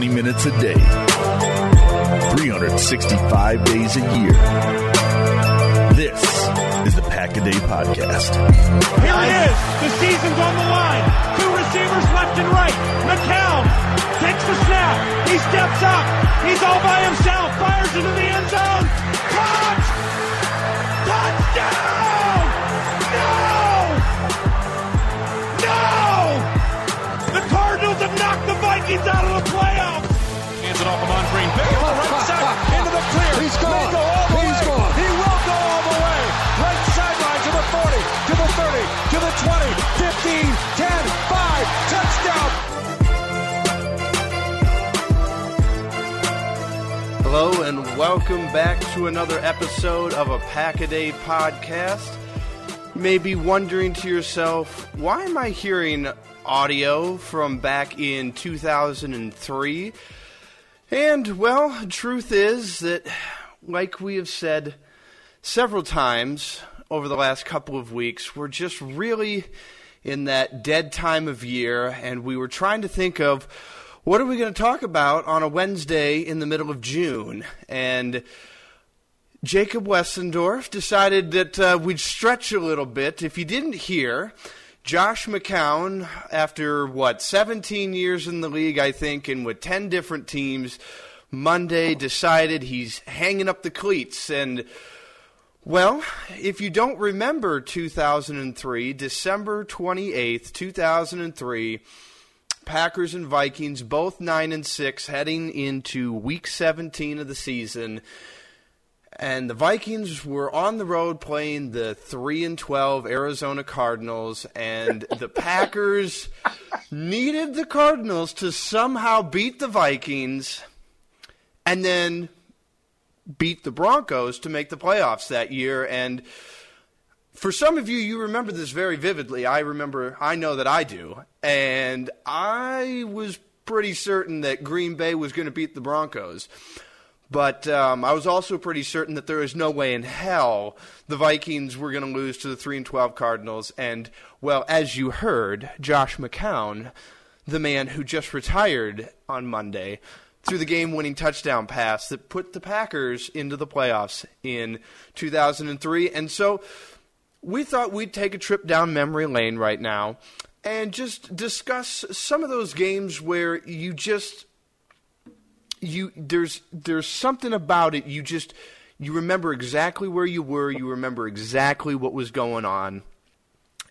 20 minutes a day, 365 days a year. This is the Pack a Day Podcast. Here it is. The season's on the line. Two receivers left and right. McCown takes the snap. He steps up. He's all by himself. Fires into the end zone. Touch! Touchdown! No! Knocked out of the playoffs. Hands it off Ahman Green. Big hole right side into the clear. He's gone. May go all the He's way. gone. He will go all the way. Right sideline to the 40, to the 30, to the 20, 15, 10, 5. Touchdown. Hello and welcome back to another episode of a Pack a Day podcast. You may be wondering to yourself, why am I hearing audio from back in 2003? And, well, truth is that, like we have said several times over the last couple of weeks, we're just really in that dead time of year, and we were trying to think of what are we going to talk about on a Wednesday in the middle of June? And Jacob Westendorf decided that uh, we'd stretch a little bit. If you didn't hear, Josh McCown, after what, 17 years in the league, I think, and with 10 different teams, Monday decided he's hanging up the cleats. And, well, if you don't remember 2003, December 28th, 2003, Packers and Vikings both 9 and 6 heading into week 17 of the season. And the Vikings were on the road playing the 3 and 12 Arizona Cardinals and the Packers needed the Cardinals to somehow beat the Vikings and then beat the Broncos to make the playoffs that year and for some of you, you remember this very vividly. I remember, I know that I do. And I was pretty certain that Green Bay was going to beat the Broncos. But um, I was also pretty certain that there is no way in hell the Vikings were going to lose to the 3 and 12 Cardinals. And, well, as you heard, Josh McCown, the man who just retired on Monday, threw the game winning touchdown pass that put the Packers into the playoffs in 2003. And so we thought we'd take a trip down memory lane right now and just discuss some of those games where you just you there's there's something about it. You just you remember exactly where you were. You remember exactly what was going on.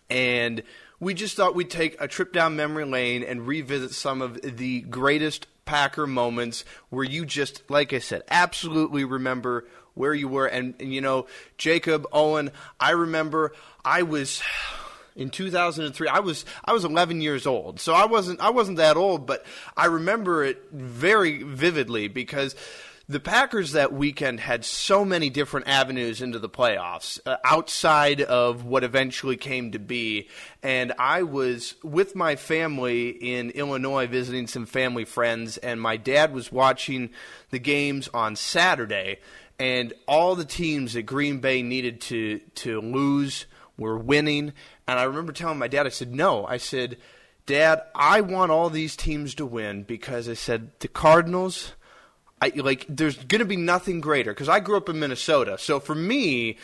And we just thought we'd take a trip down memory lane and revisit some of the greatest Packer moments where you just, like I said, absolutely remember where you were. And, and you know, Jacob, Owen, I remember I was in 2003 I was I was 11 years old. So I wasn't I wasn't that old, but I remember it very vividly because the Packers that weekend had so many different avenues into the playoffs uh, outside of what eventually came to be. And I was with my family in Illinois visiting some family friends, and my dad was watching the games on Saturday. And all the teams that Green Bay needed to, to lose were winning. And I remember telling my dad, I said, No. I said, Dad, I want all these teams to win because I said, the Cardinals I like there's going to be nothing greater because I grew up in Minnesota. So for me,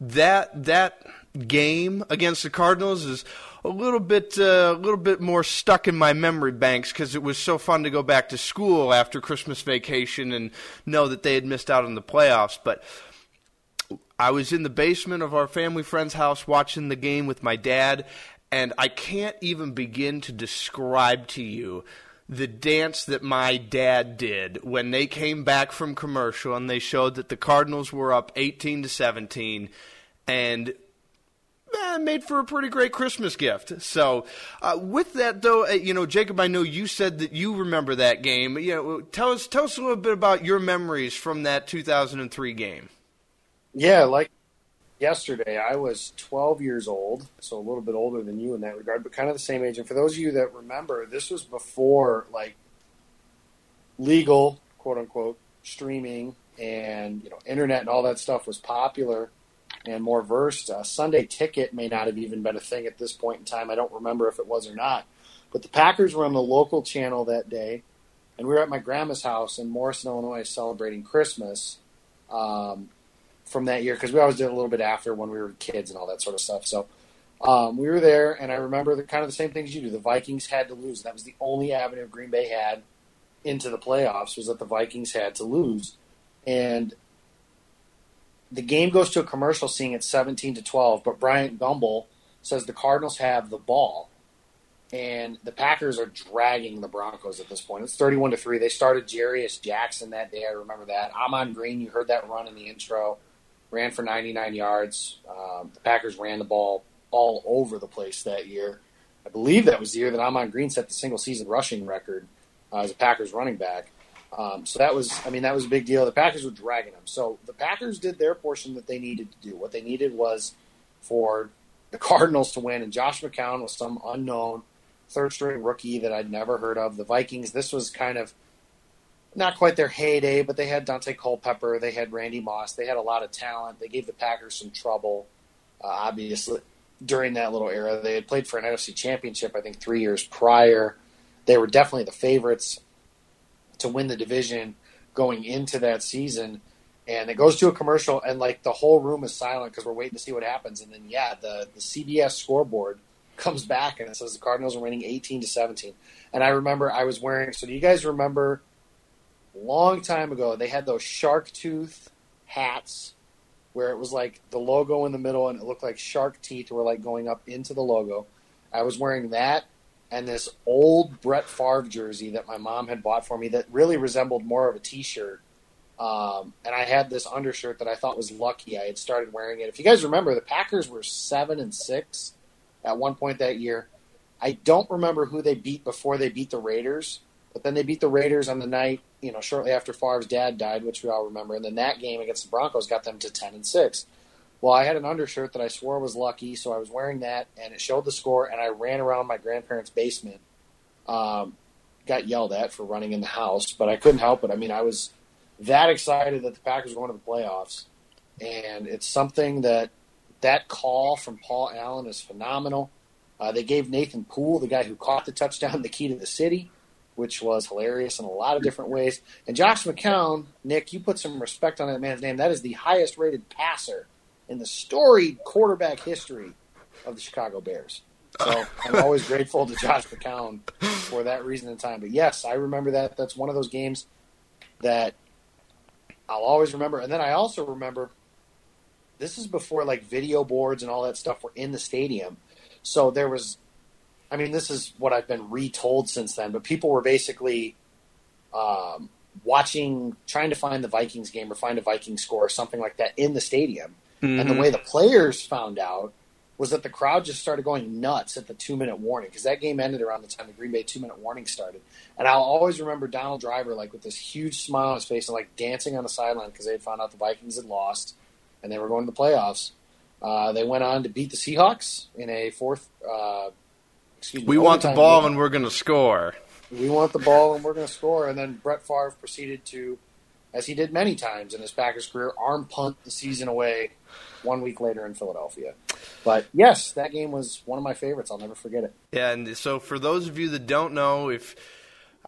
that that game against the Cardinals is a little bit uh, a little bit more stuck in my memory banks because it was so fun to go back to school after Christmas vacation and know that they had missed out on the playoffs. But I was in the basement of our family friend's house watching the game with my dad, and I can't even begin to describe to you the dance that my dad did when they came back from commercial and they showed that the Cardinals were up 18 to 17 and eh, made for a pretty great Christmas gift. So, uh, with that though, uh, you know, Jacob, I know you said that you remember that game. You know, tell us tell us a little bit about your memories from that 2003 game. Yeah, like yesterday, I was 12 years old, so a little bit older than you in that regard, but kind of the same age. And for those of you that remember, this was before like legal, quote unquote, streaming and you know internet and all that stuff was popular and more versed. Uh, Sunday Ticket may not have even been a thing at this point in time. I don't remember if it was or not. But the Packers were on the local channel that day, and we were at my grandma's house in Morrison, Illinois, celebrating Christmas um, from that year because we always did a little bit after when we were kids and all that sort of stuff. So um, we were there, and I remember the kind of the same things you do. The Vikings had to lose. That was the only avenue Green Bay had into the playoffs was that the Vikings had to lose, and the game goes to a commercial, seeing it seventeen to twelve. But Bryant Gumbel says the Cardinals have the ball, and the Packers are dragging the Broncos at this point. It's thirty-one to three. They started Jarious Jackson that day. I remember that. Ahman Green. You heard that run in the intro. Ran for ninety-nine yards. Um, the Packers ran the ball all over the place that year. I believe that was the year that Ahman Green set the single season rushing record uh, as a Packers running back. Um, so that was, I mean, that was a big deal. The Packers were dragging them. So the Packers did their portion that they needed to do. What they needed was for the Cardinals to win, and Josh McCown was some unknown third string rookie that I'd never heard of. The Vikings, this was kind of not quite their heyday, but they had Daunte Culpepper, they had Randy Moss, they had a lot of talent. They gave the Packers some trouble, uh, obviously during that little era. They had played for an NFC championship, I think, three years prior. They were definitely the favorites to win the division going into that season. And it goes to a commercial, and like the whole room is silent because we're waiting to see what happens. And then, yeah, the, the CBS scoreboard comes back and it says the Cardinals are winning 18 to 17. And I remember I was wearing, so do you guys remember long time ago, they had those shark tooth hats where it was like the logo in the middle and it looked like shark teeth were like going up into the logo. I was wearing that and this old Brett Favre jersey that my mom had bought for me that really resembled more of a t-shirt. Um, and I had this undershirt that I thought was lucky. I had started wearing it. If you guys remember, the Packers were seven and six at one point that year. I don't remember who they beat before they beat the Raiders, but then they beat the Raiders on the night, you know, shortly after Favre's dad died, which we all remember. And then that game against the Broncos got them to ten and six. Well, I had an undershirt that I swore was lucky, so I was wearing that, and it showed the score. And I ran around my grandparents' basement. Um, got yelled at for running in the house, but I couldn't help it. I mean, I was that excited that the Packers were going to the playoffs, and it's something that that call from Paul Allen is phenomenal. Uh, they gave Nathan Poole, the guy who caught the touchdown, the key to the city which was hilarious in a lot of different ways. And Josh McCown, Nick, you put some respect on that man's name. That is the highest rated passer in the storied quarterback history of the Chicago Bears. So I'm always grateful to Josh McCown for that reason and time. But yes, I remember that. That's one of those games that I'll always remember. And then I also remember this is before like video boards and all that stuff were in the stadium. So there was I mean, this is what I've been retold since then, but people were basically um, watching, trying to find the Vikings game or find a Viking score or something like that in the stadium. Mm-hmm. And the mm-hmm. way the players found out was that the crowd just started going nuts at the two minute warning because that game ended around the time the Green Bay two minute warning started. And I'll always remember Donald Driver like with this huge smile on his face and like dancing on the sideline because they had found out the Vikings had lost and they were going to the playoffs. Uh, they went on to beat the Seahawks in a fourth uh, excuse me, we want the ball and we're going to score. We want the ball and we're going to score. And then Brett Favre proceeded to, as he did many times in his Packers career, arm punt the season away one week later in Philadelphia. But yes, that game was one of my favorites. I'll never forget it. Yeah, and so for those of you that don't know, if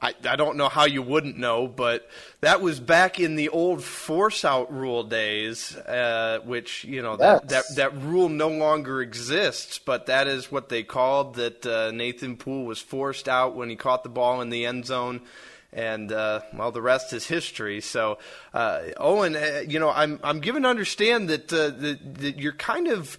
I, I don't know how you wouldn't know, but that was back in the old force out rule days, uh, which you know that, that that rule no longer exists. But that is what they called that. Uh, Nathan Poole was forced out when he caught the ball in the end zone, and uh, well, the rest is history. So, uh, Owen, uh, you know, I'm I'm given to understand that, uh, that that you're kind of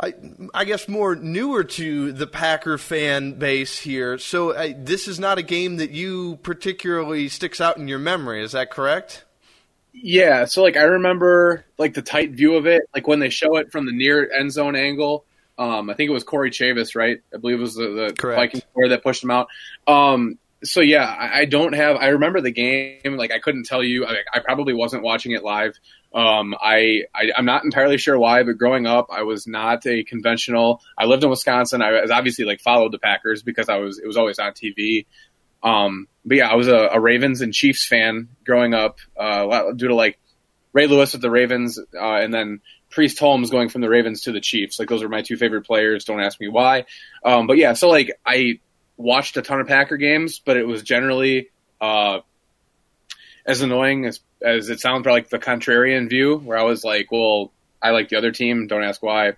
I, I guess more newer to the Packer fan base here. So uh, this is not a game that you particularly sticks out in your memory. Is that correct? Yeah. So like I remember like the tight view of it, like when they show it from the near end zone angle. Um, I think it was Corey Chavous, right? I believe it was the, the Viking player that pushed him out. Um, so yeah, I, I, don't have. I remember the game. Like I couldn't tell you. I, I probably wasn't watching it live. Um, I, I am not entirely sure why, but growing up, I was not a conventional. I lived in Wisconsin. I was obviously like followed the Packers because I was it was always on TV. Um, but yeah, I was a, a, Ravens and Chiefs fan growing up uh, due to like Ray Lewis with the Ravens, uh, and then Priest Holmes going from the Ravens to the Chiefs. Like those are my two favorite players. Don't ask me why. Um, but yeah, so like I watched a ton of Packer games, but it was generally uh, as annoying as as it sounds, like the contrarian view, where I was like, well, I like the other team. Don't ask why.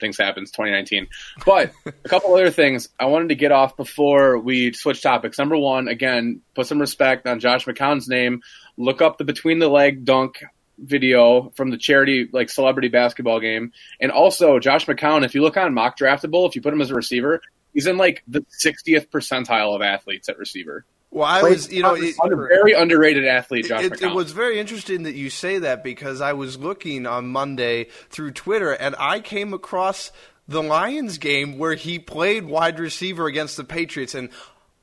Things happens 2019. But a couple other things I wanted to get off before we switch topics. Number one, again, put some respect on Josh McCown's name. Look up the between the leg dunk video from the charity like celebrity basketball game. And also Josh McCown, if you look on mock draftable, if you put him as a receiver, he's in like the 60th percentile of athletes at receiver. Well, I was, you know, it, a very underrated athlete, Josh it, it, was very interesting that you say that because I was looking on Monday through Twitter and I came across the Lions game where he played wide receiver against the Patriots and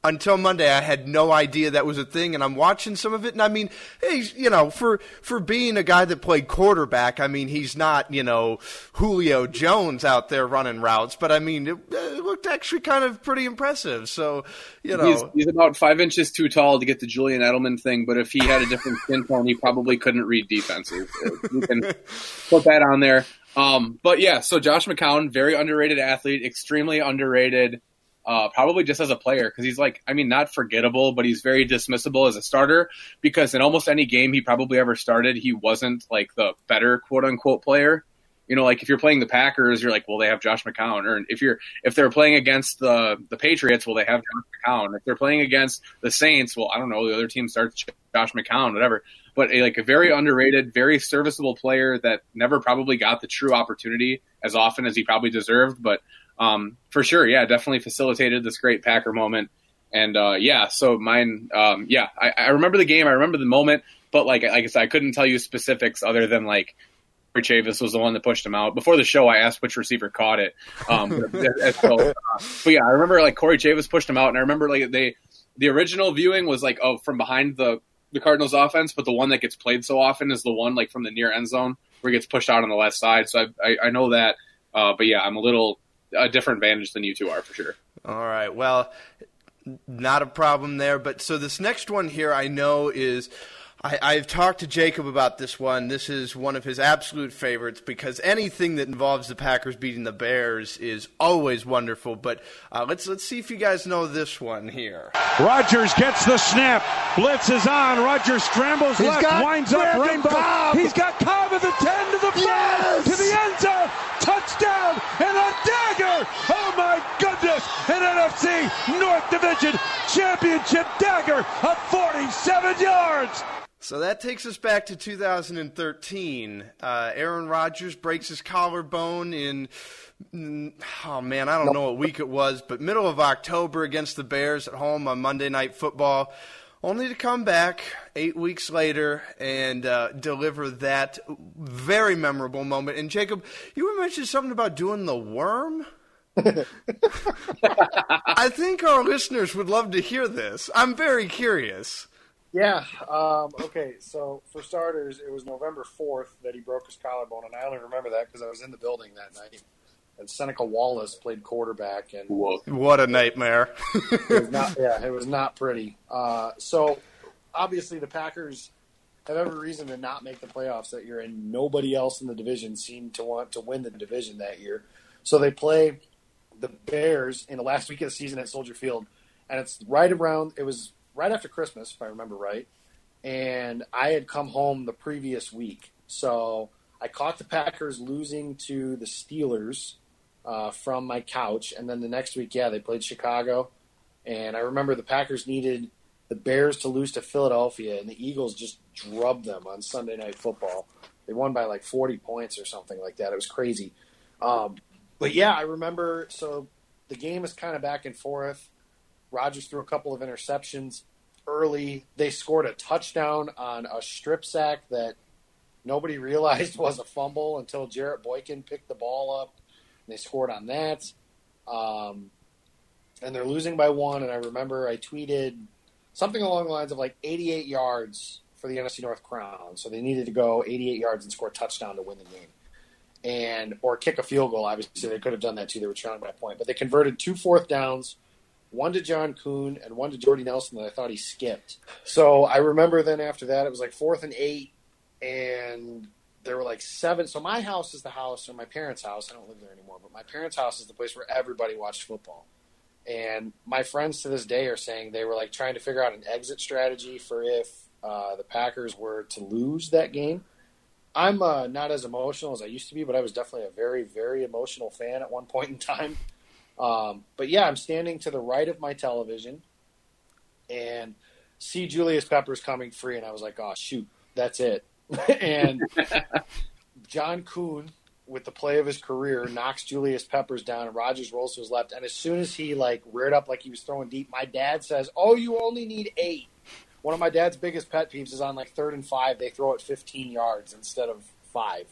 until Monday, I had no idea that was a thing, and I'm watching some of it, and I mean, he's you know, for for being a guy that played quarterback, I mean, he's not you know Julio Jones out there running routes, but I mean, it, it looked actually kind of pretty impressive. So you know, he's, he's, about five inches too tall to get the Julian Edelman thing, but if he had a different skin tone, he probably couldn't read defenses. You can put that on there. Um, but yeah, so Josh McCown, very underrated athlete, extremely underrated uh, probably just as a player because he's like, I mean, not forgettable, but he's very dismissible as a starter because in almost any game he probably ever started, he wasn't like the better quote unquote player. You know, like if you're playing the Packers, you're like, well, they have Josh McCown. Or if you're if they're playing against the the Patriots, well, they have Josh McCown. If they're playing against the Saints, well, I don't know, the other team starts Josh McCown, whatever. But a, like a very underrated, very serviceable player that never probably got the true opportunity as often as he probably deserved, but um, for sure, yeah, definitely facilitated this great Packer moment. And uh, yeah, so mine, um, yeah, I, I, remember the game, I remember the moment, but like, like I said, I couldn't tell you specifics other than like Corey Chavous was the one that pushed him out. Before the show, I asked which receiver caught it. Um, so, uh, but yeah, I remember like Corey Chavous pushed him out, and I remember like they, the original viewing was like oh from behind the the Cardinals offense, but the one that gets played so often is the one like from the near end zone where he gets pushed out on the left side. So I, I, I know that. Uh, but yeah, I'm a little a different advantage than you two are for sure. All right. Well, not a problem there. But so this next one here, I know is I, have talked to Jacob about this one. This is one of his absolute favorites because anything that involves the Packers beating the Bears is always wonderful. But uh, let's let's see if you guys know this one here. Rodgers gets the snap. Blitz is on. Rodgers scrambles He's left, winds up rainbow. Cobb. He's got Cobb at the ten to the five yes. to the end zone. Touchdown and a dagger. Oh my goodness! An NFC North Division championship dagger of 47 yards. So that takes us back to 2013. Uh, Aaron Rodgers breaks his collarbone in, mm, oh man, I don't know what week it was, but middle of October against the Bears at home on Monday Night Football, only to come back eight weeks later and uh, deliver that very memorable moment. And Jacob, you mentioned something about doing the worm. I think our listeners would love to hear this. I'm very curious. Yeah. Um, okay. So for starters, it was November fourth that he broke his collarbone, and I only remember that because I was in the building that night. And Seneca Wallace played quarterback, and what a nightmare! it was not, yeah, it was not pretty. Uh, so obviously, the Packers have every reason to not make the playoffs that year, and nobody else in the division seemed to want to win the division that year. So they play the Bears in the last week of the season at Soldier Field, and it's right around. It was right after Christmas, if I remember right. And I had come home the previous week. So I caught the Packers losing to the Steelers uh, from my couch. And then the next week, yeah, they played Chicago. And I remember the Packers needed the Bears to lose to Philadelphia, and the Eagles just drubbed them on Sunday Night Football. They won by like 40 points or something like that. It was crazy. Um, but yeah, I remember. So the game is kind of back and forth. Rodgers threw a couple of interceptions early. They scored a touchdown on a strip sack that nobody realized was a fumble until Jarrett Boykin picked the ball up. And they scored on that. Um, and they're losing by one. And I remember I tweeted something along the lines of like 88 yards for the NFC North crown. So they needed to go 88 yards and score a touchdown to win the game. And or kick a field goal. Obviously, they could have done that too. They were trailing by a point, but they converted two fourth downs one to John Kuhn and one to Jordy Nelson that I thought he skipped. So I remember then after that it was like fourth and eight, and there were like seven. So my house is the house, or my parents' house. I don't live there anymore, but my parents' house is the place where everybody watched football. And my friends to this day are saying they were like trying to figure out an exit strategy for if uh, the Packers were to lose that game. I'm uh, not as emotional as I used to be, but I was definitely a very, very emotional fan at one point in time. Um, but yeah, I'm standing to the right of my television and see Julius Peppers coming free, and I was like, oh, shoot, that's it. and John Kuhn, with the play of his career, knocks Julius Peppers down, and Rodgers rolls to his left. And as soon as he like reared up like he was throwing deep, my dad says, "Oh, you only need eight. One of my dad's biggest pet peeves is on like third and five, they throw it 15 yards instead of five.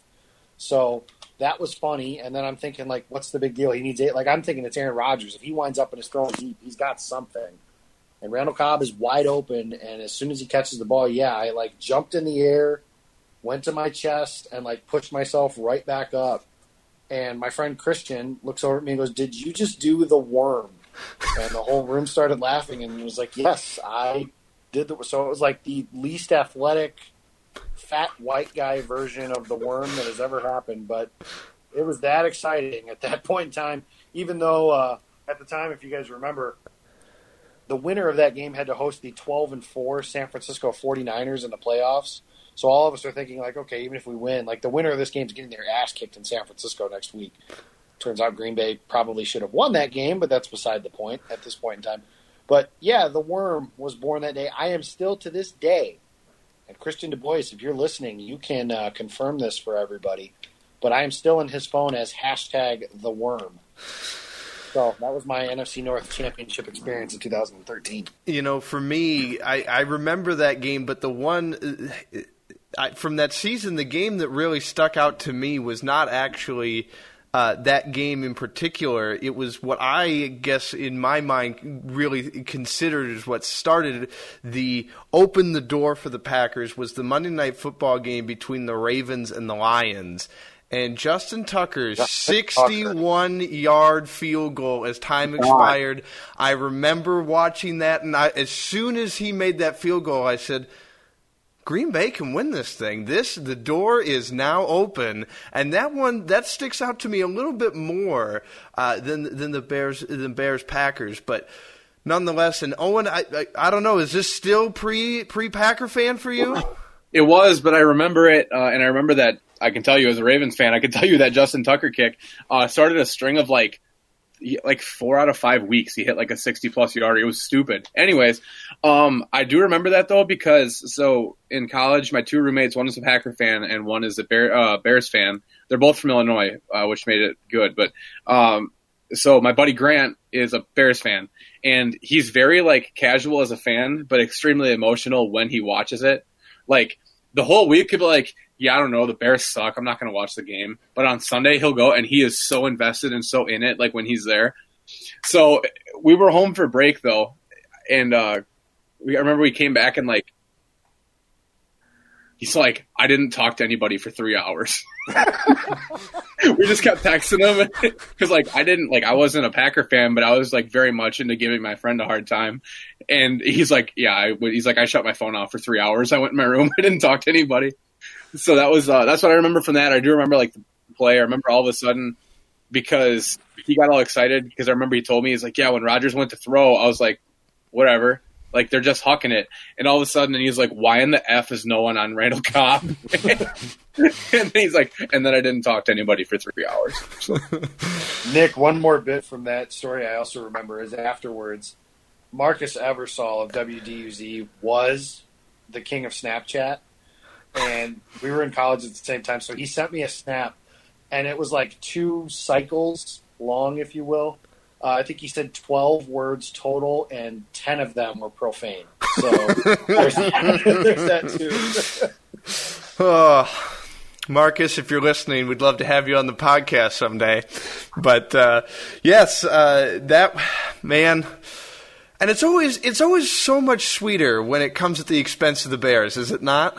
So that was funny. And then I'm thinking, like, what's the big deal? He needs eight. Like, I'm thinking it's Aaron Rodgers. If he winds up and is throwing deep, he's got something. And Randall Cobb is wide open. And as soon as he catches the ball, yeah, I like jumped in the air, went to my chest, and like pushed myself right back up. And my friend Christian looks over at me and goes, Did you just do the worm? And the whole room started laughing and was like, Yes, I did the so it was like the least athletic fat white guy version of the worm that has ever happened but it was that exciting at that point in time even though uh, at the time if you guys remember the winner of that game had to host the 12 and 4 San Francisco 49ers in the playoffs so all of us are thinking like okay even if we win like the winner of this game is getting their ass kicked in San Francisco next week turns out Green Bay probably should have won that game but that's beside the point at this point in time but yeah, the worm was born that day. I am still to this day, and Christian Du Bois, if you're listening, you can uh, confirm this for everybody. But I am still in his phone as hashtag the worm. So that was my NFC North Championship experience in 2013. You know, for me, I, I remember that game, but the one I, from that season, the game that really stuck out to me was not actually uh, that game in particular, it was what I guess in my mind really considered as what started the open the door for the Packers was the Monday night football game between the Ravens and the Lions. And Justin Tucker's 61 yard field goal as time expired. I remember watching that, and I, as soon as he made that field goal, I said, Green Bay can win this thing. This the door is now open, and that one that sticks out to me a little bit more uh, than than the Bears than Bears Packers, but nonetheless. And Owen, I, I, I don't know, is this still pre pre Packer fan for you? It was, but I remember it, uh, and I remember that I can tell you as a Ravens fan, I can tell you that Justin Tucker kick uh, started a string of like like four out of five weeks he hit like a 60 plus yard. It was stupid. Anyways, um, I do remember that though because so in college, my two roommates, one is a Packer fan and one is a Bear, uh, Bears fan. They're both from Illinois, uh, which made it good. But um, so my buddy Grant is a Bears fan and he's very like casual as a fan, but extremely emotional when he watches it. Like the whole week could be like, yeah, I don't know, the Bears suck. I'm not going to watch the game. But on Sunday, he'll go and he is so invested and so in it, like when he's there. So we were home for break though, and uh, we, I remember we came back and like he's like, I didn't talk to anybody for three hours. we just kept texting him because like I didn't like I wasn't a Packer fan, but I was like very much into giving my friend a hard time. And he's like, yeah, I, he's like, I shut my phone off for three hours. I went in my room. I didn't talk to anybody so that was uh, that's what I remember from that. I do remember like the play. I remember all of a sudden because he got all excited because I remember he told me he's like, yeah, when Rodgers went to throw, I was like, whatever. Like they're just hucking it, and all of a sudden, and he's like, "Why in the f is no one on Randall Cobb?" and he's like, and then I didn't talk to anybody for three hours. Nick, one more bit from that story I also remember is afterwards, Marcus Eversole of WDUZ was the king of Snapchat and we were in college at the same time. So he sent me a snap, and it was like two cycles long, if you will. Uh, I think he said 12 words total, and 10 of them were profane. So there's, there's that too. oh, Marcus, if you're listening, we'd love to have you on the podcast someday. But uh, yes, uh, that man. And it's always it's always so much sweeter when it comes at the expense of the Bears, is it not?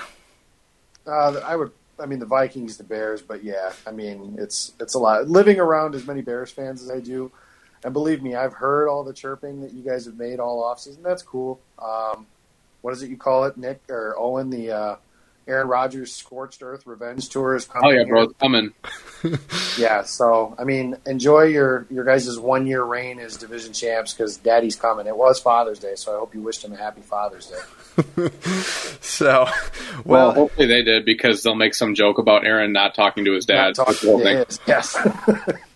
Uh, I would. I mean, the Vikings, the Bears, but yeah, I mean, it's it's a lot. Living around as many Bears fans as I do, and believe me, I've heard all the chirping that you guys have made all offseason. That's cool. Um, what is it you call it, Nick or Owen? The uh, Aaron Rodgers' Scorched Earth Revenge Tour is coming. Oh yeah, bro, it's coming. yeah, so I mean, enjoy your your guys' one year reign as division champs because Daddy's coming. It was Father's Day, so I hope you wished him a happy Father's Day. so, well, well, hopefully they did because they'll make some joke about Aaron not talking to his dad. Not talking to his, yes.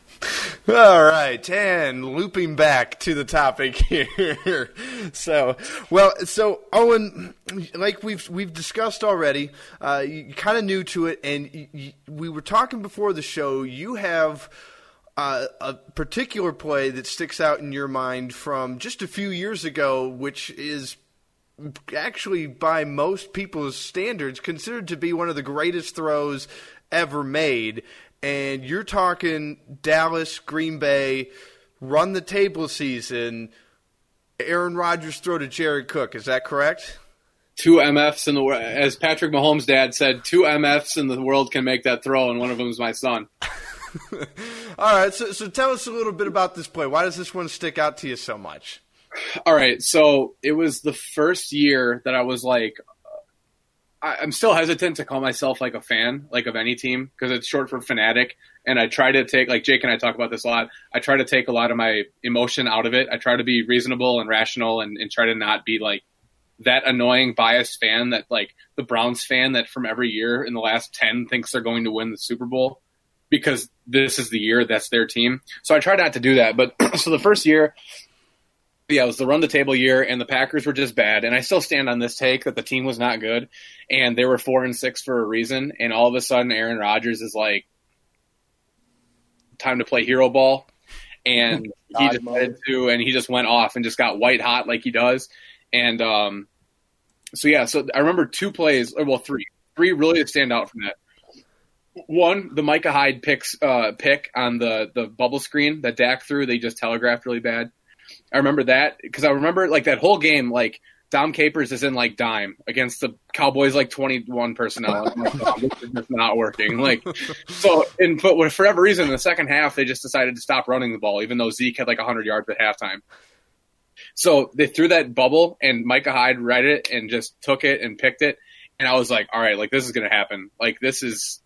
All right, and looping back to the topic here. so, well, so Owen, like we've we've discussed already, uh, you kind of new to it, and you, you, we were talking before the show. You have. Uh, a particular play that sticks out in your mind from just a few years ago, which is actually by most people's standards considered to be one of the greatest throws ever made and you're talking Dallas, Green Bay, run the table season. Aaron Rodgers throw to Jared Cook. Is that correct? Two MFs in the world, as Patrick Mahomes' dad said, two MFs in the world can make that throw, and one of them is my son. All right, so so tell us a little bit about this play. Why does this one stick out to you so much? All right, so it was the first year that I was like, I, am still hesitant to call myself like a fan, like of any team, because it's short for fanatic. And I try to take, like Jake and I talk about this a lot. I try to take a lot of my emotion out of it. I try to be reasonable and rational, and, and try to not be like that annoying biased fan that like the Browns fan that from every year in the last ten thinks they're going to win the Super Bowl because this is the year that's their team. So I try not to do that. But so the first year, yeah, it was the run the table year, and the Packers were just bad. And I still stand on this take that the team was not good, and they were four and six for a reason. And all of a sudden, Aaron Rodgers is like, time to play hero ball, and he decided to, and he just went off and just got white hot like he does. And um, so yeah, so I remember two plays, or well, three, three really stand out from that. One, the Micah Hyde picks uh, pick on the the bubble screen that Dak threw, they just telegraphed really bad. I remember that because I remember like that whole game, like Dom Capers is in like dime against the Cowboys like 21 personnel. this is just not working. Like so, and but for whatever reason, in the second half they just decided to stop running the ball, even though Zeke had like 100 yards at halftime. So they threw that bubble, and Micah Hyde read it and just took it and picked it, and I was like, all right, like this is gonna happen. Like this is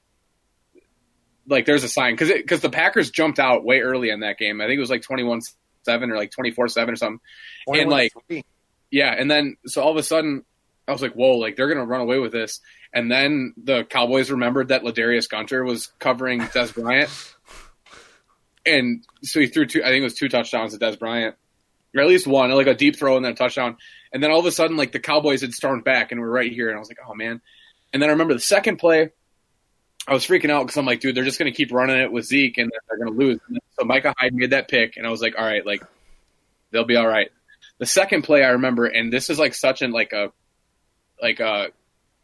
like there's a sign because because the Packers jumped out way early in that game. I think it was like 21 seven or like twenty four seven or something. And like, yeah, and then so all of a sudden, I was like, whoa, like they're gonna run away with this. And then the Cowboys remembered that Ladarius Gunter was covering Dez Bryant, and so he threw two. I think it was two touchdowns to Dez Bryant, or at least one, like a deep throw and then a touchdown. And then all of a sudden, like the Cowboys had stormed back and we're right here, and I was like, oh man. And then I remember the second play. I was freaking out because I'm like, dude, they're just going to keep running it with Zeke and they're going to lose. So Micah Hyde made that pick, and I was like, all right, like they'll be all right. The second play I remember, and this is like such an like a like a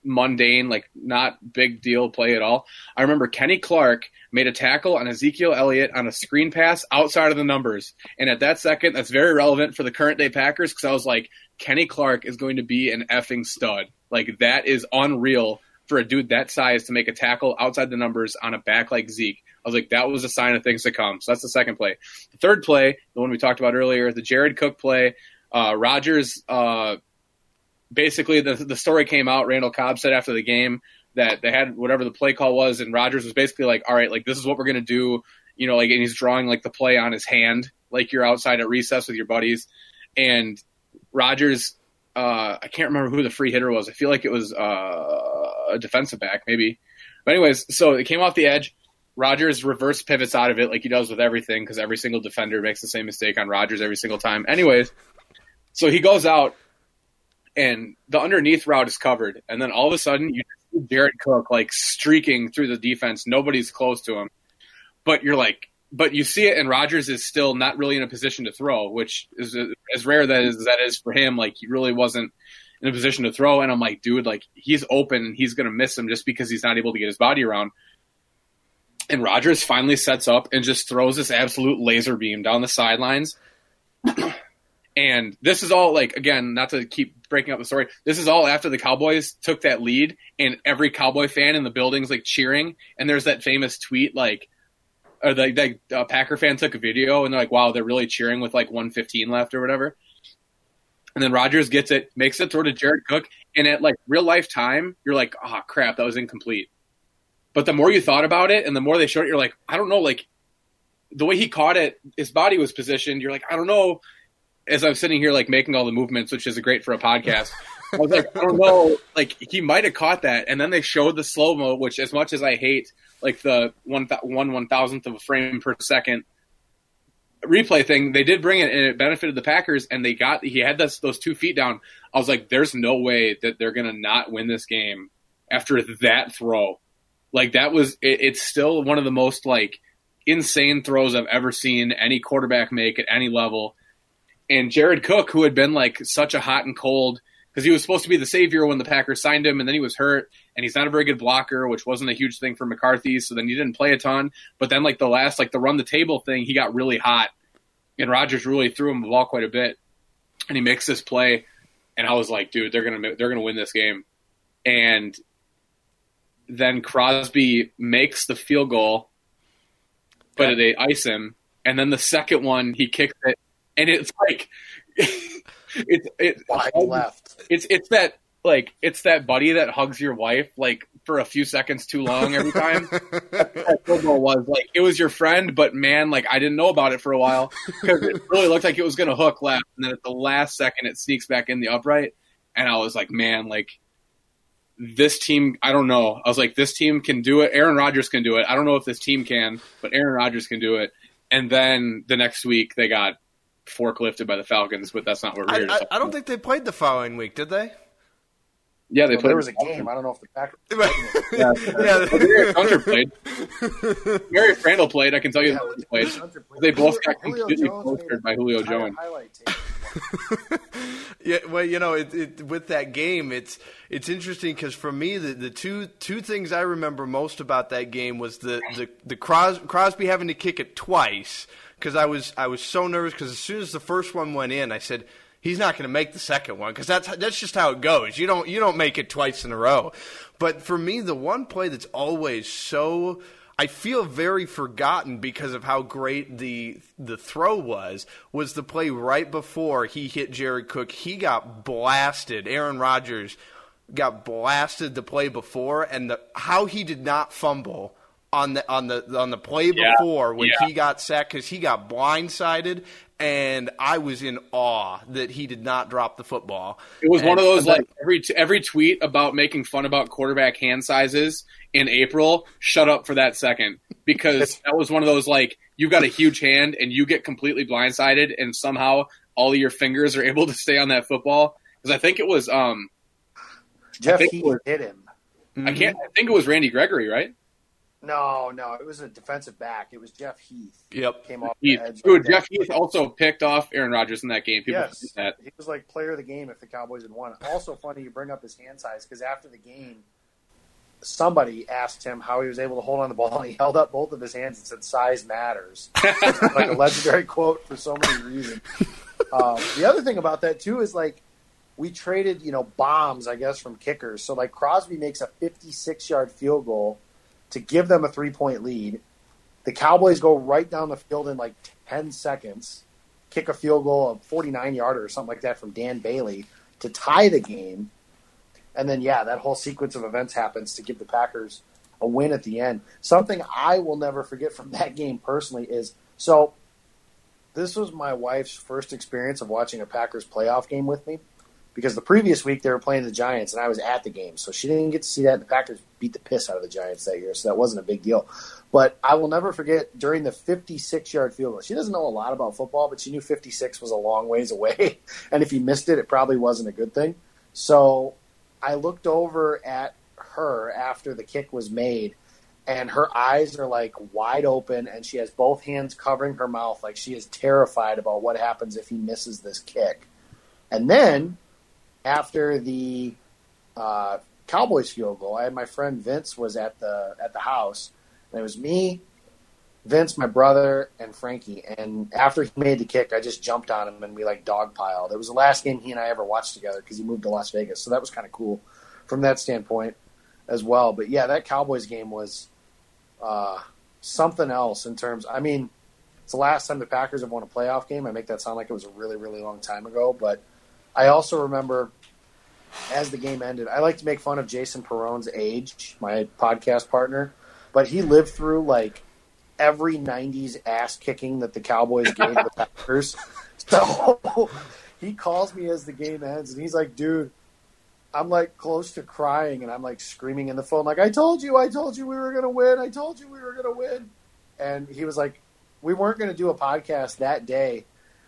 mundane, like not big deal play at all. I remember Kenny Clark made a tackle on Ezekiel Elliott on a screen pass outside of the numbers, and at that second, that's very relevant for the current day Packers because I was like, Kenny Clark is going to be an effing stud. Like that is unreal for a dude that size to make a tackle outside the numbers on a back like Zeke. I was like, that was a sign of things to come. So that's the second play. The third play, the one we talked about earlier, the Jared Cook play. Uh, Rodgers, uh, basically, the, the story came out. Randall Cobb said after the game that they had whatever the play call was, and Rodgers was basically like, all right, like this is what we're going to do. You know, like, and he's drawing like the play on his hand, like you're outside at recess with your buddies. And Rodgers, uh, I can't remember who the free hitter was. I feel like it was uh, a defensive back, maybe. But anyways, so it came off the edge. Rodgers reverse pivots out of it like he does with everything because every single defender makes the same mistake on Rodgers every single time. Anyways, so he goes out and the underneath route is covered, and then all of a sudden you see Jared Cook like streaking through the defense. Nobody's close to him, but you're like, but you see it, and Rodgers is still not really in a position to throw, which is as rare that is that is for him. Like he really wasn't in a position to throw, and I'm like, dude, like he's open, he's gonna miss him just because he's not able to get his body around. And Rodgers finally sets up and just throws this absolute laser beam down the sidelines. and this is all like again, not to keep breaking up the story. This is all after the Cowboys took that lead, and every Cowboy fan in the building's like cheering. And there's that famous tweet like, or the, the uh, Packer fan took a video, and they're like, "Wow, they're really cheering with like 115 left or whatever." and then Rodgers gets it, makes it throw to Jared Cook, and at like real life time, you're like, oh crap, that was incomplete. But the more you thought about it, and the more they showed it, you're like, I don't know, like the way he caught it, his body was positioned. You're like, I don't know. As I'm sitting here, like making all the movements, which is great for a podcast. I was like, I don't know, like he might have caught that, and then they showed the slow mo, which as much as I hate like the one one one thousandth of a frame per second replay thing, they did bring it and it benefited the Packers and they got he had those two feet down. I was like, there's no way that they're gonna not win this game after that throw. Like that was it, it's still one of the most like insane throws I've ever seen any quarterback make at any level. And Jared Cook, who had been like such a hot and cold because he was supposed to be the savior when the Packers signed him, and then he was hurt, and he's not a very good blocker, which wasn't a huge thing for McCarthy. So then he didn't play a ton. But then like the last like the run the table thing, he got really hot, and Rodgers really threw him the ball quite a bit, and he makes this play, and I was like, dude, they're gonna they're gonna win this game, and then Crosby makes the field goal, but they ice him, and then the second one he kicks it, and it's like. it's it wide left. It's it's that like it's that buddy that hugs your wife like for a few seconds too long every time. that football was like it was your friend, but man, like I didn't know about it for a while because it really looked like it was going to hook left, and then at the last second it sneaks back in the upright, and I was like, man, like this team, I don't know. I was like, this team can do it. Aaron Rodgers can do it. I don't know if this team can, but Aaron Rodgers can do it. And then the next week they got forklifted by the Falcons, but that's not what we're here I, I, I don't think they played the following week, did they? Yeah, they well, played. There was a game. I don't know if the Packers. yeah, yeah. Darius Hunter played. Marius Randall played. I can tell you yeah, that played. played. They both got completely postered by Julio Jones. yeah, well, you know, it, it, with that game, it's it's interesting because for me, the, the two two things I remember most about that game was the the, the Cros- Crosby having to kick it twice because I was I was so nervous because as soon as the first one went in, I said he's not going to make the second one because that's that's just how it goes. You don't you don't make it twice in a row. But for me, the one play that's always so I feel very forgotten because of how great the the throw was was the play right before he hit Jared Cook. He got blasted. Aaron Rodgers got blasted the play before and the how he did not fumble on the on the on the play yeah. before when yeah. he got sacked because he got blindsided and I was in awe that he did not drop the football. It was and, one of those like every every tweet about making fun about quarterback hand sizes in April. Shut up for that second because that was one of those like you got a huge hand and you get completely blindsided and somehow all of your fingers are able to stay on that football because I think it was um Jeff Heath hit him. I can't. I think it was Randy Gregory, right? No, no, it was a defensive back. It was Jeff Heath. Yep, came off Heath. Dude, Jeff Heath also picked off Aaron Rodgers in that game. People yes, that. he was like player of the game if the Cowboys had won. Also, funny you bring up his hand size because after the game, somebody asked him how he was able to hold on the ball, and he held up both of his hands and said, "Size matters." like a legendary quote for so many reasons. Um, the other thing about that too is like we traded, you know, bombs, I guess, from kickers. So like Crosby makes a 56 yard field goal to give them a three point lead. The Cowboys go right down the field in like 10 seconds, kick a field goal, a 49 yarder or something like that from Dan Bailey to tie the game. And then, yeah, that whole sequence of events happens to give the Packers a win at the end. Something I will never forget from that game personally is so this was my wife's first experience of watching a Packers playoff game with me because the previous week they were playing the Giants and I was at the game, so she didn't get to see that. The Packers beat the piss out of the Giants that year, so that wasn't a big deal. But I will never forget during the 56 yard field goal. She doesn't know a lot about football, but she knew 56 was a long ways away, and if you missed it, it probably wasn't a good thing. So I looked over at her after the kick was made, and her eyes are like wide open, and she has both hands covering her mouth, like she is terrified about what happens if he misses this kick. And then after the uh, Cowboys field goal, I had my friend Vince was at the at the house, and it was me, Vince, my brother, and Frankie. And after he made the kick, I just jumped on him and we like dogpiled. It was the last game he and I ever watched together because he moved to Las Vegas, so that was kind of cool from that standpoint as well. But yeah, that Cowboys game was uh, something else in terms. I mean, it's the last time the Packers have won a playoff game. I make that sound like it was a really really long time ago, but I also remember as the game ended, I like to make fun of Jason Perone's age, my podcast partner, but he lived through like every '90s ass kicking that the Cowboys gave the Packers. So he calls me as the game ends, and he's like, "Dude." I'm like close to crying and I'm like screaming in the phone, like, I told you, I told you we were going to win. I told you we were going to win. And he was like, we weren't going to do a podcast that day.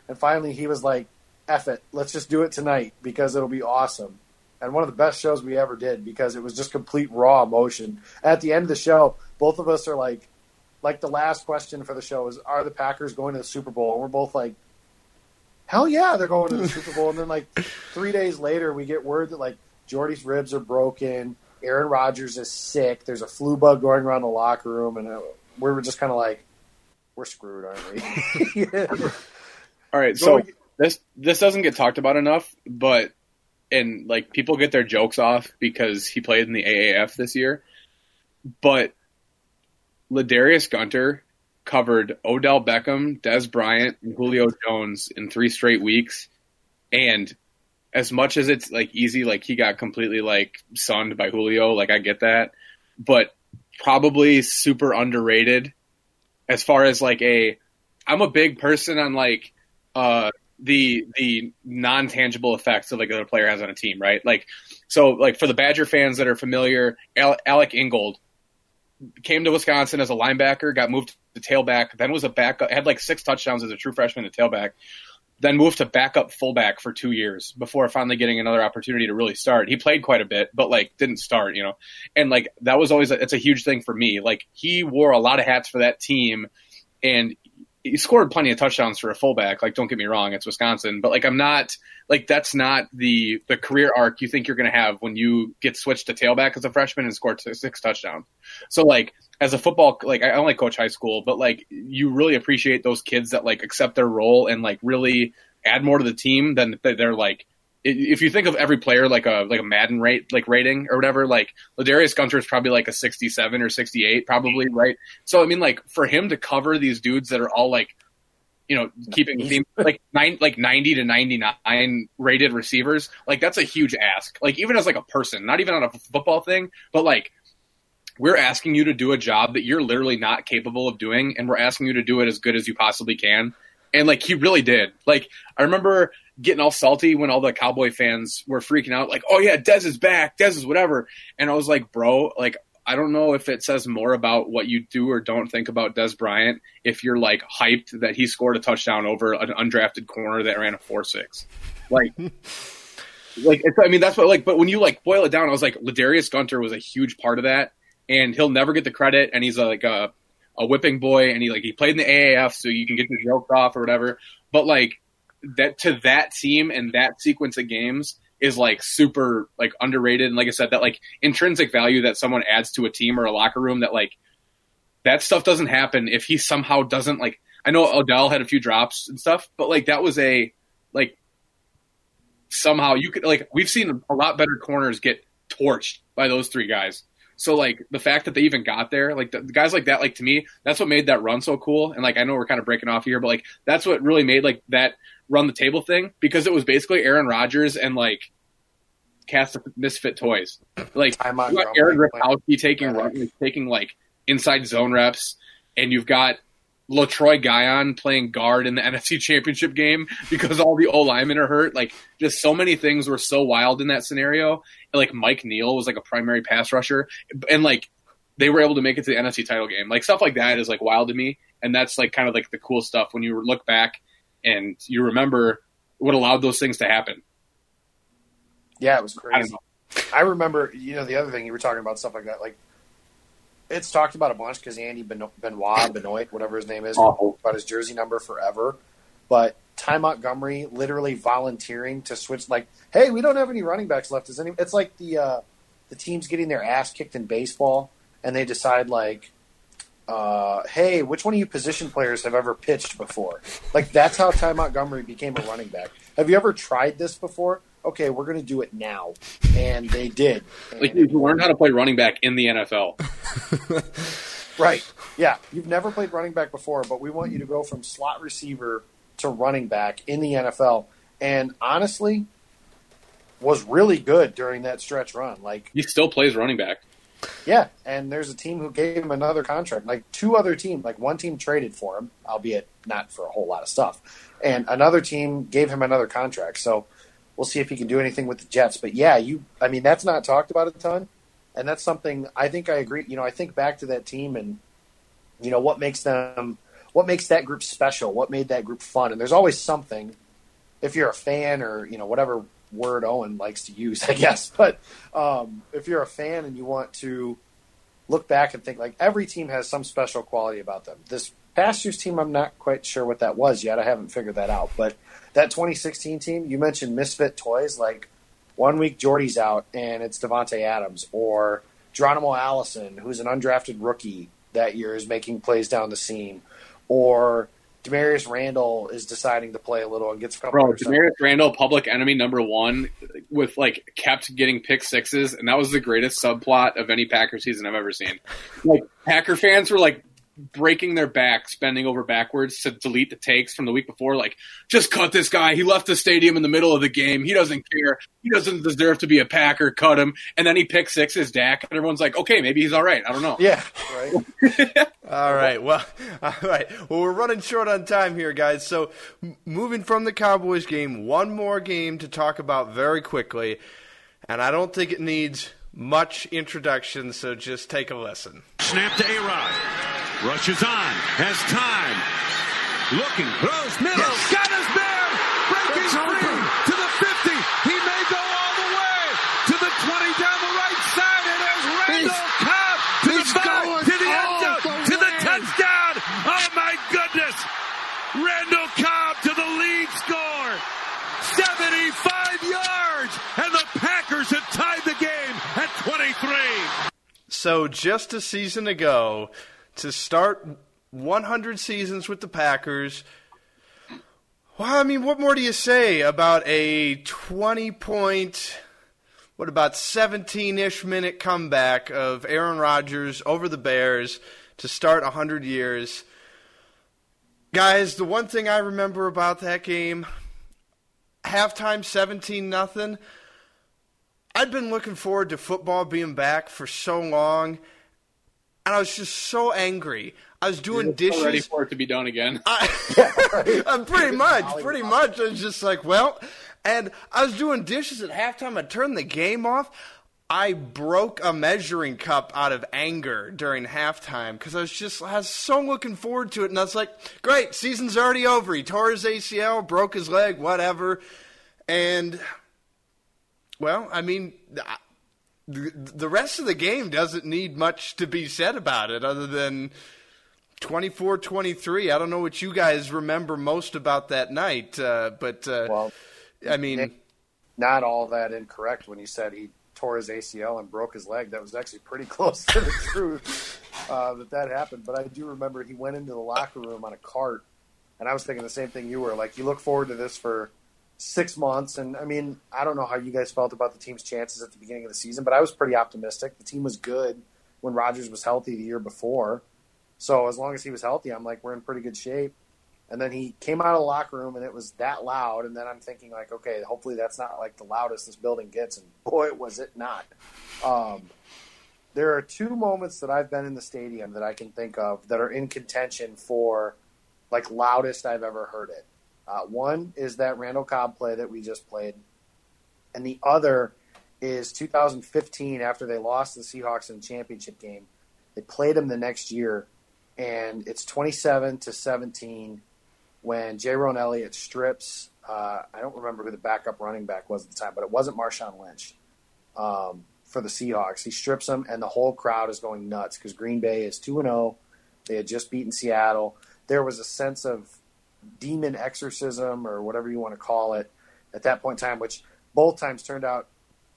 And finally he was like, F it, let's just do it tonight because it'll be awesome. And one of the best shows we ever did because it was just complete raw emotion. At the end of the show, both of us are like, like the last question for the show is, are the Packers going to the Super Bowl? And we're both like, hell yeah, they're going to the Super Bowl. And then like three days later, we get word that like Jordy's ribs are broken. Aaron Rodgers is sick. There's a flu bug going around the locker room, and uh, we were just kind of like, we're screwed, aren't we? All right, so this this doesn't get talked about enough, but and like people get their jokes off because he played in the AAF this year, but Ladarius Gunter covered Odell Beckham, Dez Bryant, and Julio Jones in three straight weeks, and as much as it's like easy, like he got completely like sunned by Julio, like I get that, but probably super underrated as far as like a, I'm a big person on like, uh, the, the non-tangible effects of like a player has on a team, right? Like, so like for the Badger fans that are familiar, Alec Ingold came to Wisconsin as a linebacker, got moved to tailback, then was a backup, had like six touchdowns as a true freshman at tailback then moved to backup fullback for two years before finally getting another opportunity to really start. He played quite a bit, but like didn't start, you know. And like that was always a, it's a huge thing for me. Like he wore a lot of hats for that team, and he scored plenty of touchdowns for a fullback. Like don't get me wrong, it's Wisconsin, but like I'm not like that's not the the career arc you think you're going to have when you get switched to tailback as a freshman and scored six touchdowns. So like as a football like I only coach high school, but like you really appreciate those kids that like accept their role and like really add more to the team than they're like if you think of every player like a like a Madden rate like rating or whatever, like Ladarius Gunter is probably like a sixty seven or sixty eight, probably right. So I mean, like for him to cover these dudes that are all like, you know, keeping team like nine like ninety to ninety nine rated receivers, like that's a huge ask. Like even as like a person, not even on a football thing, but like we're asking you to do a job that you're literally not capable of doing, and we're asking you to do it as good as you possibly can. And like he really did. Like I remember getting all salty when all the Cowboy fans were freaking out, like, "Oh yeah, Dez is back, Dez is whatever." And I was like, "Bro, like I don't know if it says more about what you do or don't think about Dez Bryant if you're like hyped that he scored a touchdown over an undrafted corner that ran a four six, like." like I mean that's what like but when you like boil it down I was like Ladarius Gunter was a huge part of that and he'll never get the credit. And he's like a a whipping boy, and he like he played in the AAF, so you can get the jokes off or whatever. But like that to that team and that sequence of games is like super like underrated. And like I said, that like intrinsic value that someone adds to a team or a locker room that like that stuff doesn't happen if he somehow doesn't like. I know Odell had a few drops and stuff, but like that was a like somehow you could like we've seen a lot better corners get torched by those three guys so like the fact that they even got there, like the, the, guys like that, like to me, that's what made that run so cool. And like I know we're kind of breaking off here, but like that's what really made like that run the table thing because it was basically Aaron Rodgers and like cast of misfit toys. Like you got Aaron Ripkowski taking run, taking like inside zone reps, and you've got Letroy Guion playing guard in the NFC Championship game because all the O linemen are hurt. Like, just so many things were so wild in that scenario like Mike Neal was like a primary pass rusher, and like they were able to make it to the NFC title game. Like stuff like that is like wild to me, and that's like kind of like the cool stuff when you look back and you remember what allowed those things to happen. Yeah, it was crazy. I, I remember, you know, the other thing you were talking about stuff like that, like it's talked about a bunch because Andy Benoit, Benoit, whatever his name is, oh. about his jersey number forever. But Ty Montgomery literally volunteering to switch. Like, hey, we don't have any running backs left. Is any? It's like the uh, the teams getting their ass kicked in baseball, and they decide like, uh, hey, which one of you position players have ever pitched before? Like that's how Ty Montgomery became a running back. Have you ever tried this before? Okay, we're going to do it now, and they did. And like you learned how to play running back in the NFL. right. Yeah, you've never played running back before, but we want you to go from slot receiver to running back in the NFL. And honestly, was really good during that stretch run. Like he still plays running back. Yeah, and there's a team who gave him another contract. Like two other teams, like one team traded for him, albeit not for a whole lot of stuff, and another team gave him another contract. So we'll see if he can do anything with the Jets. But yeah, you, I mean, that's not talked about a ton, and that's something I think I agree. You know, I think back to that team and you know what makes them, what makes that group special, what made that group fun, and there's always something. If you're a fan or you know whatever word Owen likes to use, I guess. But um, if you're a fan and you want to look back and think like every team has some special quality about them. This past year's team, I'm not quite sure what that was yet. I haven't figured that out. But that 2016 team, you mentioned misfit toys. Like one week Jordy's out and it's Davante Adams, or Geronimo Allison, who's an undrafted rookie that year, is making plays down the seam, or Damarious Randall is deciding to play a little and gets a couple. Bro, Damarious Randall, public enemy number one, with like kept getting pick sixes, and that was the greatest subplot of any Packer season I've ever seen. Like Packer fans were like breaking their backs, bending over backwards to delete the takes from the week before. Like, just cut this guy. He left the stadium in the middle of the game. He doesn't care. He doesn't deserve to be a Packer. Cut him. And then he picks sixes, Dak, and everyone's like, okay, maybe he's all right. I don't know. Yeah, right. all right. Well, all right. Well, we're running short on time here, guys. So, moving from the Cowboys game, one more game to talk about very quickly, and I don't think it needs much introduction, so just take a listen. Snap to A-Rod. Rushes on. Has time. Looking. Throws middle. Yes. Got his man. Breaking free. To the 50. He may go all the way. To the 20 down the right side. And there's Randall Cobb. To the 5. To the end zone. To the touchdown. Oh my goodness. Randall Cobb to the lead score. 75 yards. And the Packers have tied the game at 23. So just a season ago, to start 100 seasons with the Packers. Well, I mean, what more do you say about a 20 point, what about 17 ish minute comeback of Aaron Rodgers over the Bears to start 100 years? Guys, the one thing I remember about that game, halftime 17 nothing. I'd been looking forward to football being back for so long and I was just so angry. I was doing You're dishes. ready for it to be done again. I, am pretty much, pretty much. I was just like, well, and I was doing dishes at halftime. I turned the game off. I broke a measuring cup out of anger during halftime because I was just I was so looking forward to it, and I was like, "Great, season's already over." He tore his ACL, broke his leg, whatever, and well, I mean, the rest of the game doesn't need much to be said about it other than 24-23. I don't know what you guys remember most about that night, uh, but uh, well, I mean, Nick, not all that incorrect when he said he tore his ACL and broke his leg. That was actually pretty close to the truth uh, that that happened. But I do remember he went into the locker room on a cart, and I was thinking the same thing you were. Like, you look forward to this for six months. And I mean, I don't know how you guys felt about the team's chances at the beginning of the season, but I was pretty optimistic. The team was good when Rodgers was healthy the year before. So as long as he was healthy, I'm like, we're in pretty good shape. And then he came out of the locker room and it was that loud. And then I'm thinking, like, okay, hopefully that's not like the loudest this building gets. And boy, was it not. Um, there are two moments that I've been in the stadium that I can think of that are in contention for like loudest I've ever heard it. Uh, one is that Randall Cobb play that we just played, and the other is 2015 after they lost the Seahawks in the championship game. They played them the next year, and it's 27 to 17 when Jayrone Elliott strips. Uh, I don't remember who the backup running back was at the time, but it wasn't Marshawn Lynch um, for the Seahawks. He strips them, and the whole crowd is going nuts because Green Bay is 2 0. They had just beaten Seattle. There was a sense of demon exorcism or whatever you want to call it at that point in time, which both times turned out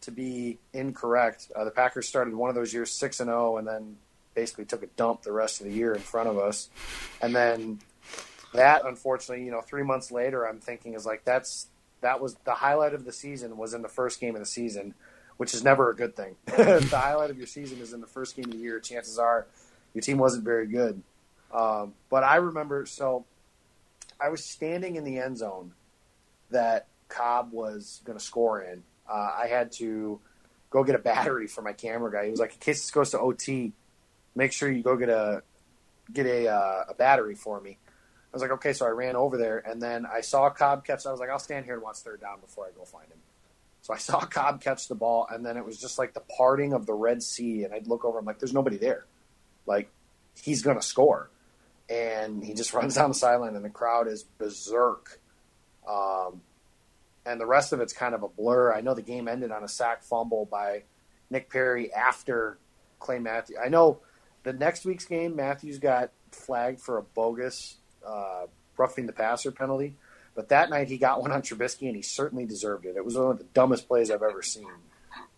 to be incorrect. Uh, the Packers started one of those years six and zero, oh and then basically took a dump the rest of the year in front of us. And then that, unfortunately, you know, three months later, I'm thinking is like that's that was the highlight of the season was in the first game of the season, which is never a good thing. the highlight of your season is in the first game of the year. Chances are your team wasn't very good. Um, but I remember so I was standing in the end zone that Cobb was going to score in, uh, I had to go get a battery for my camera guy. He was like, in case this goes to OT, make sure you go get a get a uh, a battery for me. I was like, okay, so I ran over there, and then I saw Cobb catch. I was like, I'll stand here and watch third down before I go find him. So I saw Cobb catch the ball, and then it was just like the parting of the Red Sea, and I'd look over. I'm like, there's nobody there. Like he's gonna score, and he just runs down the sideline, and the crowd is berserk. Um, and the rest of it's kind of a blur. I know the game ended on a sack fumble by Nick Perry after Clay Matthews. I know the next week's game, Matthews got flagged for a bogus uh, roughing the passer penalty, but that night he got one on Trubisky, and he certainly deserved it. It was one of the dumbest plays I've ever seen,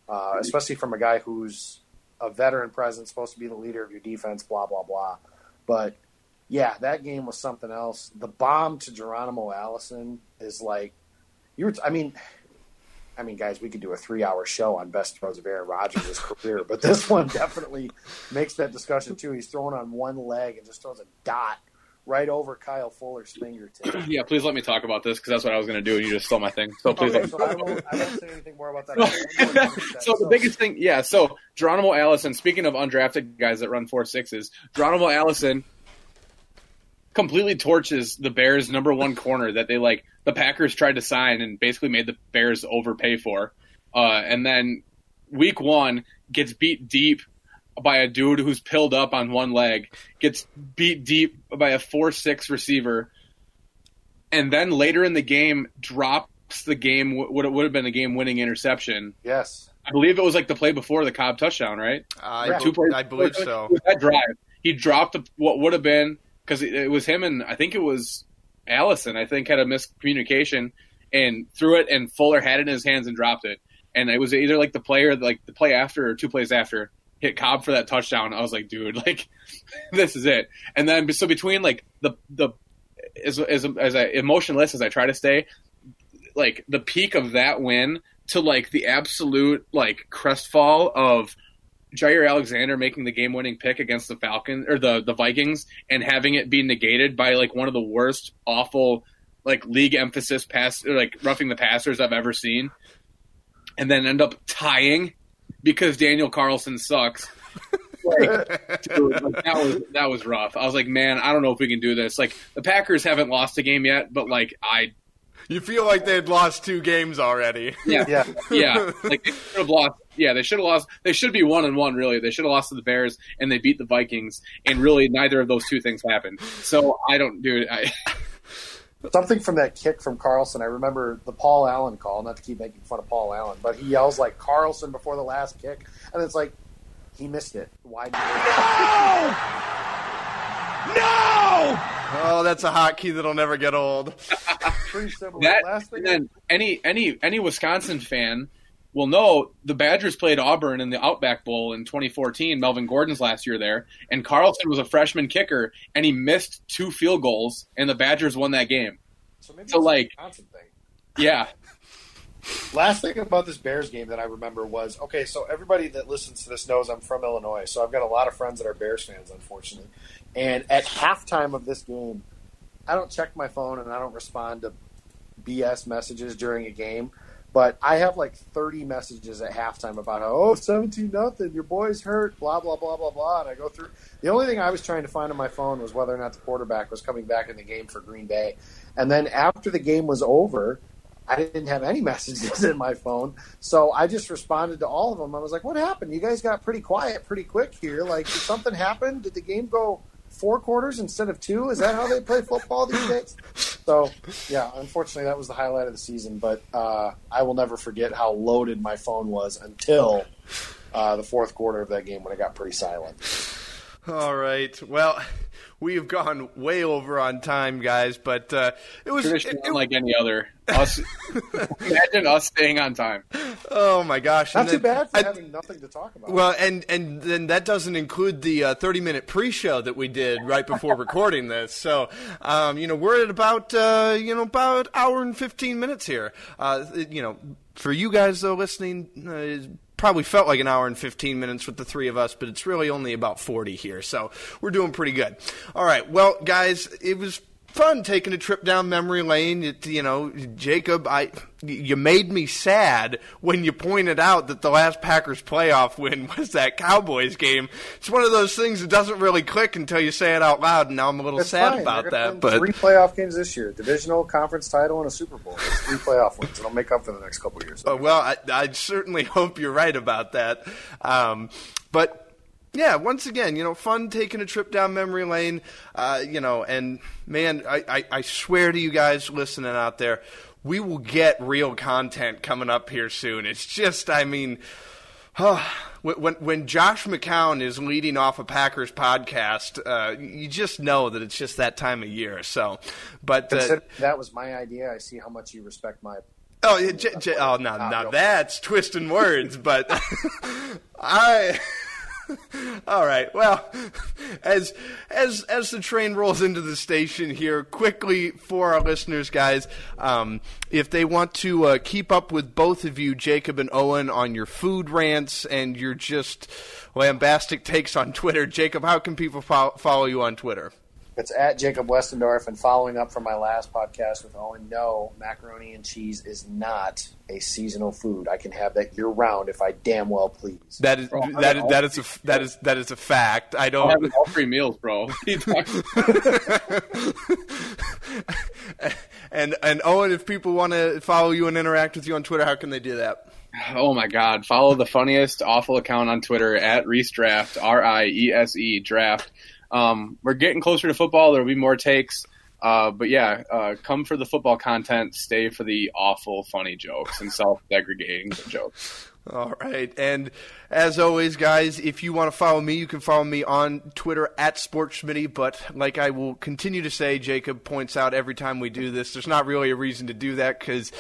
uh, especially from a guy who's a veteran presence, supposed to be the leader of your defense, blah blah blah. But yeah, that game was something else. The bomb to Geronimo Allison is like you were. I mean, I mean, guys, we could do a three-hour show on best throws of Aaron Rodgers' career, but this one definitely makes that discussion too. He's throwing on one leg and just throws a dot right over Kyle Fuller's fingertip. Yeah, please let me talk about this because that's what I was going to do, and you just stole my thing. So please. Okay, so I, won't, I won't say anything more about that. that. so, the biggest thing, yeah. So Geronimo Allison. Speaking of undrafted guys that run four sixes, Geronimo Allison completely torches the Bears' number one corner that they like. The Packers tried to sign and basically made the Bears overpay for, uh, and then week one gets beat deep by a dude who's pilled up on one leg, gets beat deep by a four six receiver, and then later in the game drops the game what it would have been a game winning interception. Yes. I believe it was like the play before the Cobb touchdown, right? Uh, Two plays I believe so. That drive, he dropped what would have been because it was him and I think it was Allison. I think had a miscommunication and threw it, and Fuller had it in his hands and dropped it. And it was either like the player, like the play after or two plays after, hit Cobb for that touchdown. I was like, dude, like this is it. And then so between like the the as as as I, emotionless as I try to stay, like the peak of that win to like the absolute like crestfall of Jaire Alexander making the game-winning pick against the Falcons or the the Vikings and having it be negated by like one of the worst, awful, like league emphasis pass or like roughing the passers I've ever seen, and then end up tying because Daniel Carlson sucks. like, dude, like, that was that was rough. I was like, man, I don't know if we can do this. Like the Packers haven't lost a game yet, but like I you feel like they had lost two games already. Yeah, yeah, yeah. Like they should have lost. Yeah, they should have lost. They should be one and one. Really, they should have lost to the Bears and they beat the Vikings. And really, neither of those two things happened. So I don't, dude. I, Something from that kick from Carlson. I remember the Paul Allen call. Not to keep making fun of Paul Allen, but he yells like Carlson before the last kick, and it's like he missed it. Why? No! No! Oh, that's a hotkey that'll never get old. Pretty simple. that, Last thing and then any any any Wisconsin fan will no, the Badgers played Auburn in the Outback Bowl in 2014. Melvin Gordon's last year there, and Carlson was a freshman kicker, and he missed two field goals, and the Badgers won that game. So, maybe So, it's a like- thing. Yeah, Last thing about this Bears game that I remember was okay. So everybody that listens to this knows I'm from Illinois, so I've got a lot of friends that are Bears fans, unfortunately. And at halftime of this game, I don't check my phone and I don't respond to BS messages during a game. But I have like 30 messages at halftime about how, oh, 17 nothing, your boy's hurt, blah, blah, blah, blah, blah. And I go through. The only thing I was trying to find on my phone was whether or not the quarterback was coming back in the game for Green Bay. And then after the game was over, I didn't have any messages in my phone. So I just responded to all of them. I was like, what happened? You guys got pretty quiet pretty quick here. Like, did something happen? Did the game go four quarters instead of two? Is that how they play football these days? So, yeah, unfortunately, that was the highlight of the season. But uh, I will never forget how loaded my phone was until uh, the fourth quarter of that game when it got pretty silent. All right. Well, we've gone way over on time, guys, but uh, it was tradition it- it- unlike any other. Us, imagine us staying on time. oh my gosh. Not And too then- bad for I- having nothing to talk about. Well, and and then that doesn't include the uh, thirty minute pre show that we did right before recording this. So, um, you know, we're at about uh, you know about hour and fifteen minutes here. Uh, you know, for you guys though listening, uh, it probably felt like an hour and fifteen minutes with the three of us, but it's really only about forty here. So we're doing pretty good. All right, well, guys, it was fun taking a trip down memory lane. It, you know, Jacob, I you made me sad when you pointed out that the last Packers playoff win was that Cowboys game. It's one of those things that doesn't really click until you say it out loud, and now I'm a little That's sad fine. about that. But three playoff games this year: divisional, conference title, and a Super Bowl. That's three playoff wins. It'll make up for the next couple years. Uh, well, I, I certainly hope you're right about that. Um, but yeah, once again, you know, fun taking a trip down memory lane. Uh, you know, and man, I, I, I swear to you guys listening out there, we will get real content coming up here soon. It's just, I mean. Oh, when when Josh McCown is leading off a Packers podcast, uh, you just know that it's just that time of year. So, but uh, that was my idea. I see how much you respect my. Oh, j- j- oh, now, now that's twisting words, but I. All right. Well, as as as the train rolls into the station here, quickly for our listeners, guys, um, if they want to uh, keep up with both of you, Jacob and Owen, on your food rants and your just lambastic takes on Twitter, Jacob, how can people fo- follow you on Twitter? It's at Jacob Westendorf. And following up from my last podcast with Owen, no, macaroni and cheese is not a seasonal food. I can have that year round if I damn well please. That is bro, that is that is a that is that is a fact. I don't have all three meals, bro. and and Owen, if people want to follow you and interact with you on Twitter, how can they do that? Oh my God! Follow the funniest awful account on Twitter at Riese Draft R I E S E Draft. Um, we're getting closer to football. There will be more takes. Uh, but yeah, uh, come for the football content, stay for the awful, funny jokes and self-degrading jokes. All right. And as always, guys, if you want to follow me, you can follow me on Twitter at SportsSmitty. But like I will continue to say, Jacob points out every time we do this, there's not really a reason to do that because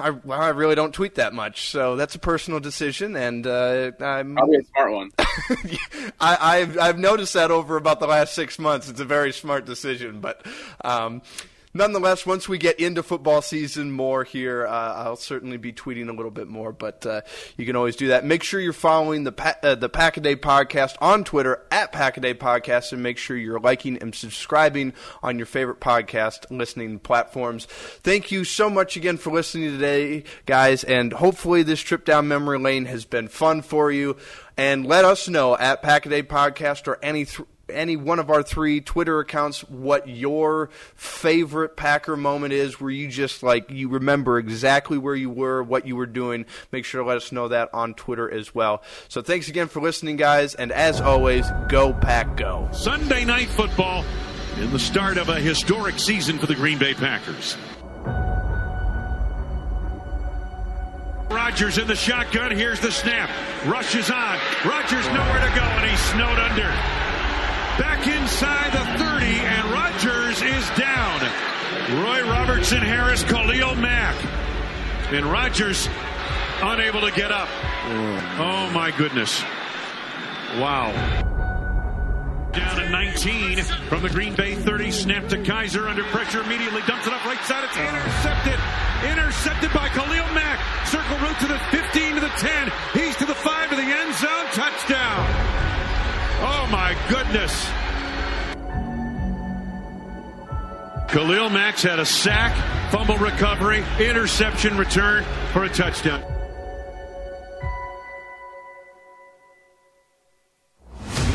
I, well, I really don't tweet that much, so that's a personal decision, and uh, I'm probably a smart one. I, have I've noticed that over about the last six months. It's a very smart decision, but um, nonetheless, once we get into football season more here, uh, I'll certainly be tweeting a little bit more. But uh, you can always do that. Make sure you're following the pa- uh, the Pack a Day podcast on Twitter at Pack a Day Podcast, and make sure you're liking and subscribing on your favorite podcast listening platforms. Thank you so much again for listening today, guys, and hopefully this trip down memory lane has been fun for you. And let us know at Pack a Day Podcast or any. Th- any one of our three Twitter accounts what your favorite Packer moment is, where you just like you remember exactly where you were, what you were doing. Make sure to let us know that on Twitter as well. So thanks again for listening, guys, and as always, go Pack Go. Sunday night football in the start of a historic season for the Green Bay Packers. Rodgers in the shotgun. Here's the snap. Rushes on. Rodgers nowhere to go, and he's snowed under. Back inside the 30, and Rodgers is down. Roy Robertson Harris, Khalil Mack. And Rodgers unable to get up. Oh, my goodness. Wow. Down at 19 from the Green Bay 30. Snap to Kizer under pressure immediately. Dumps it up right side. It's intercepted. Intercepted by Khalil Mack. Circle route to the 15 to the 10. He's to the 5 to the end zone. Touchdown. Oh my goodness. Khalil Mack's had a sack, fumble recovery, interception return for a touchdown.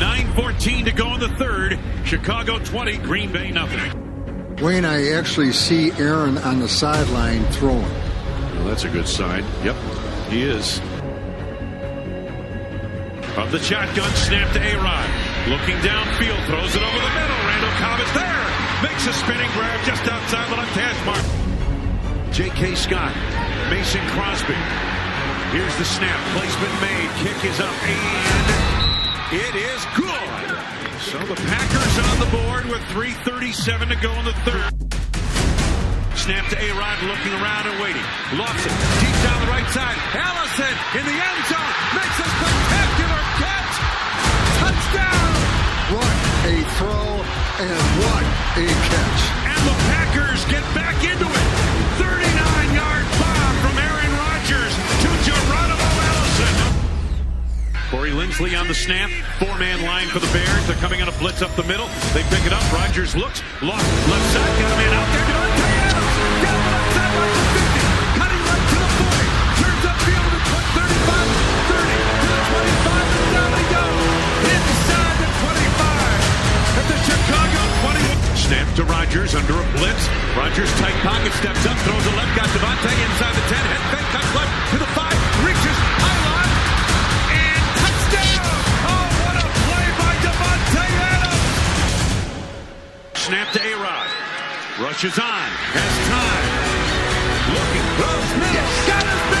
Nine fourteen to go in the third. Chicago 20, Green Bay nothing. Wayne, I actually see Aaron on the sideline throwing. Well, that's a good sign. Yep, he is. Of the shotgun snap to A-Rod. Looking downfield, throws it over the middle. Randall Cobb is there. Makes a spinning grab just outside the left hash mark. J.K. Scott. Mason Crosby. Here's the snap. Placement made. Kick is up. And it is good. So the Packers on the board with 3.37 to go in the third. Snap to A-Rod, looking around and waiting. Lost it. Deep down the right side. Allison in the end zone. Makes a And what a catch. And the Packers get back into it. 39-yard bomb from Aaron Rodgers to Geronimo Allison. Corey Linsley on the snap. Four-man line for the Bears. They're coming on a blitz up the middle. They pick it up. Rodgers looks. Lost. Left side. Got a man out there. Snap to Rodgers under a blitz. Rodgers tight pocket steps up, throws a left, got Davante inside the 10, head fake, cuts left to the 5, reaches pylon, and touchdown! Oh, what a play by Davante Adams! Snap to A-Rod. Rushes on, has time. Looking, throws middle, got his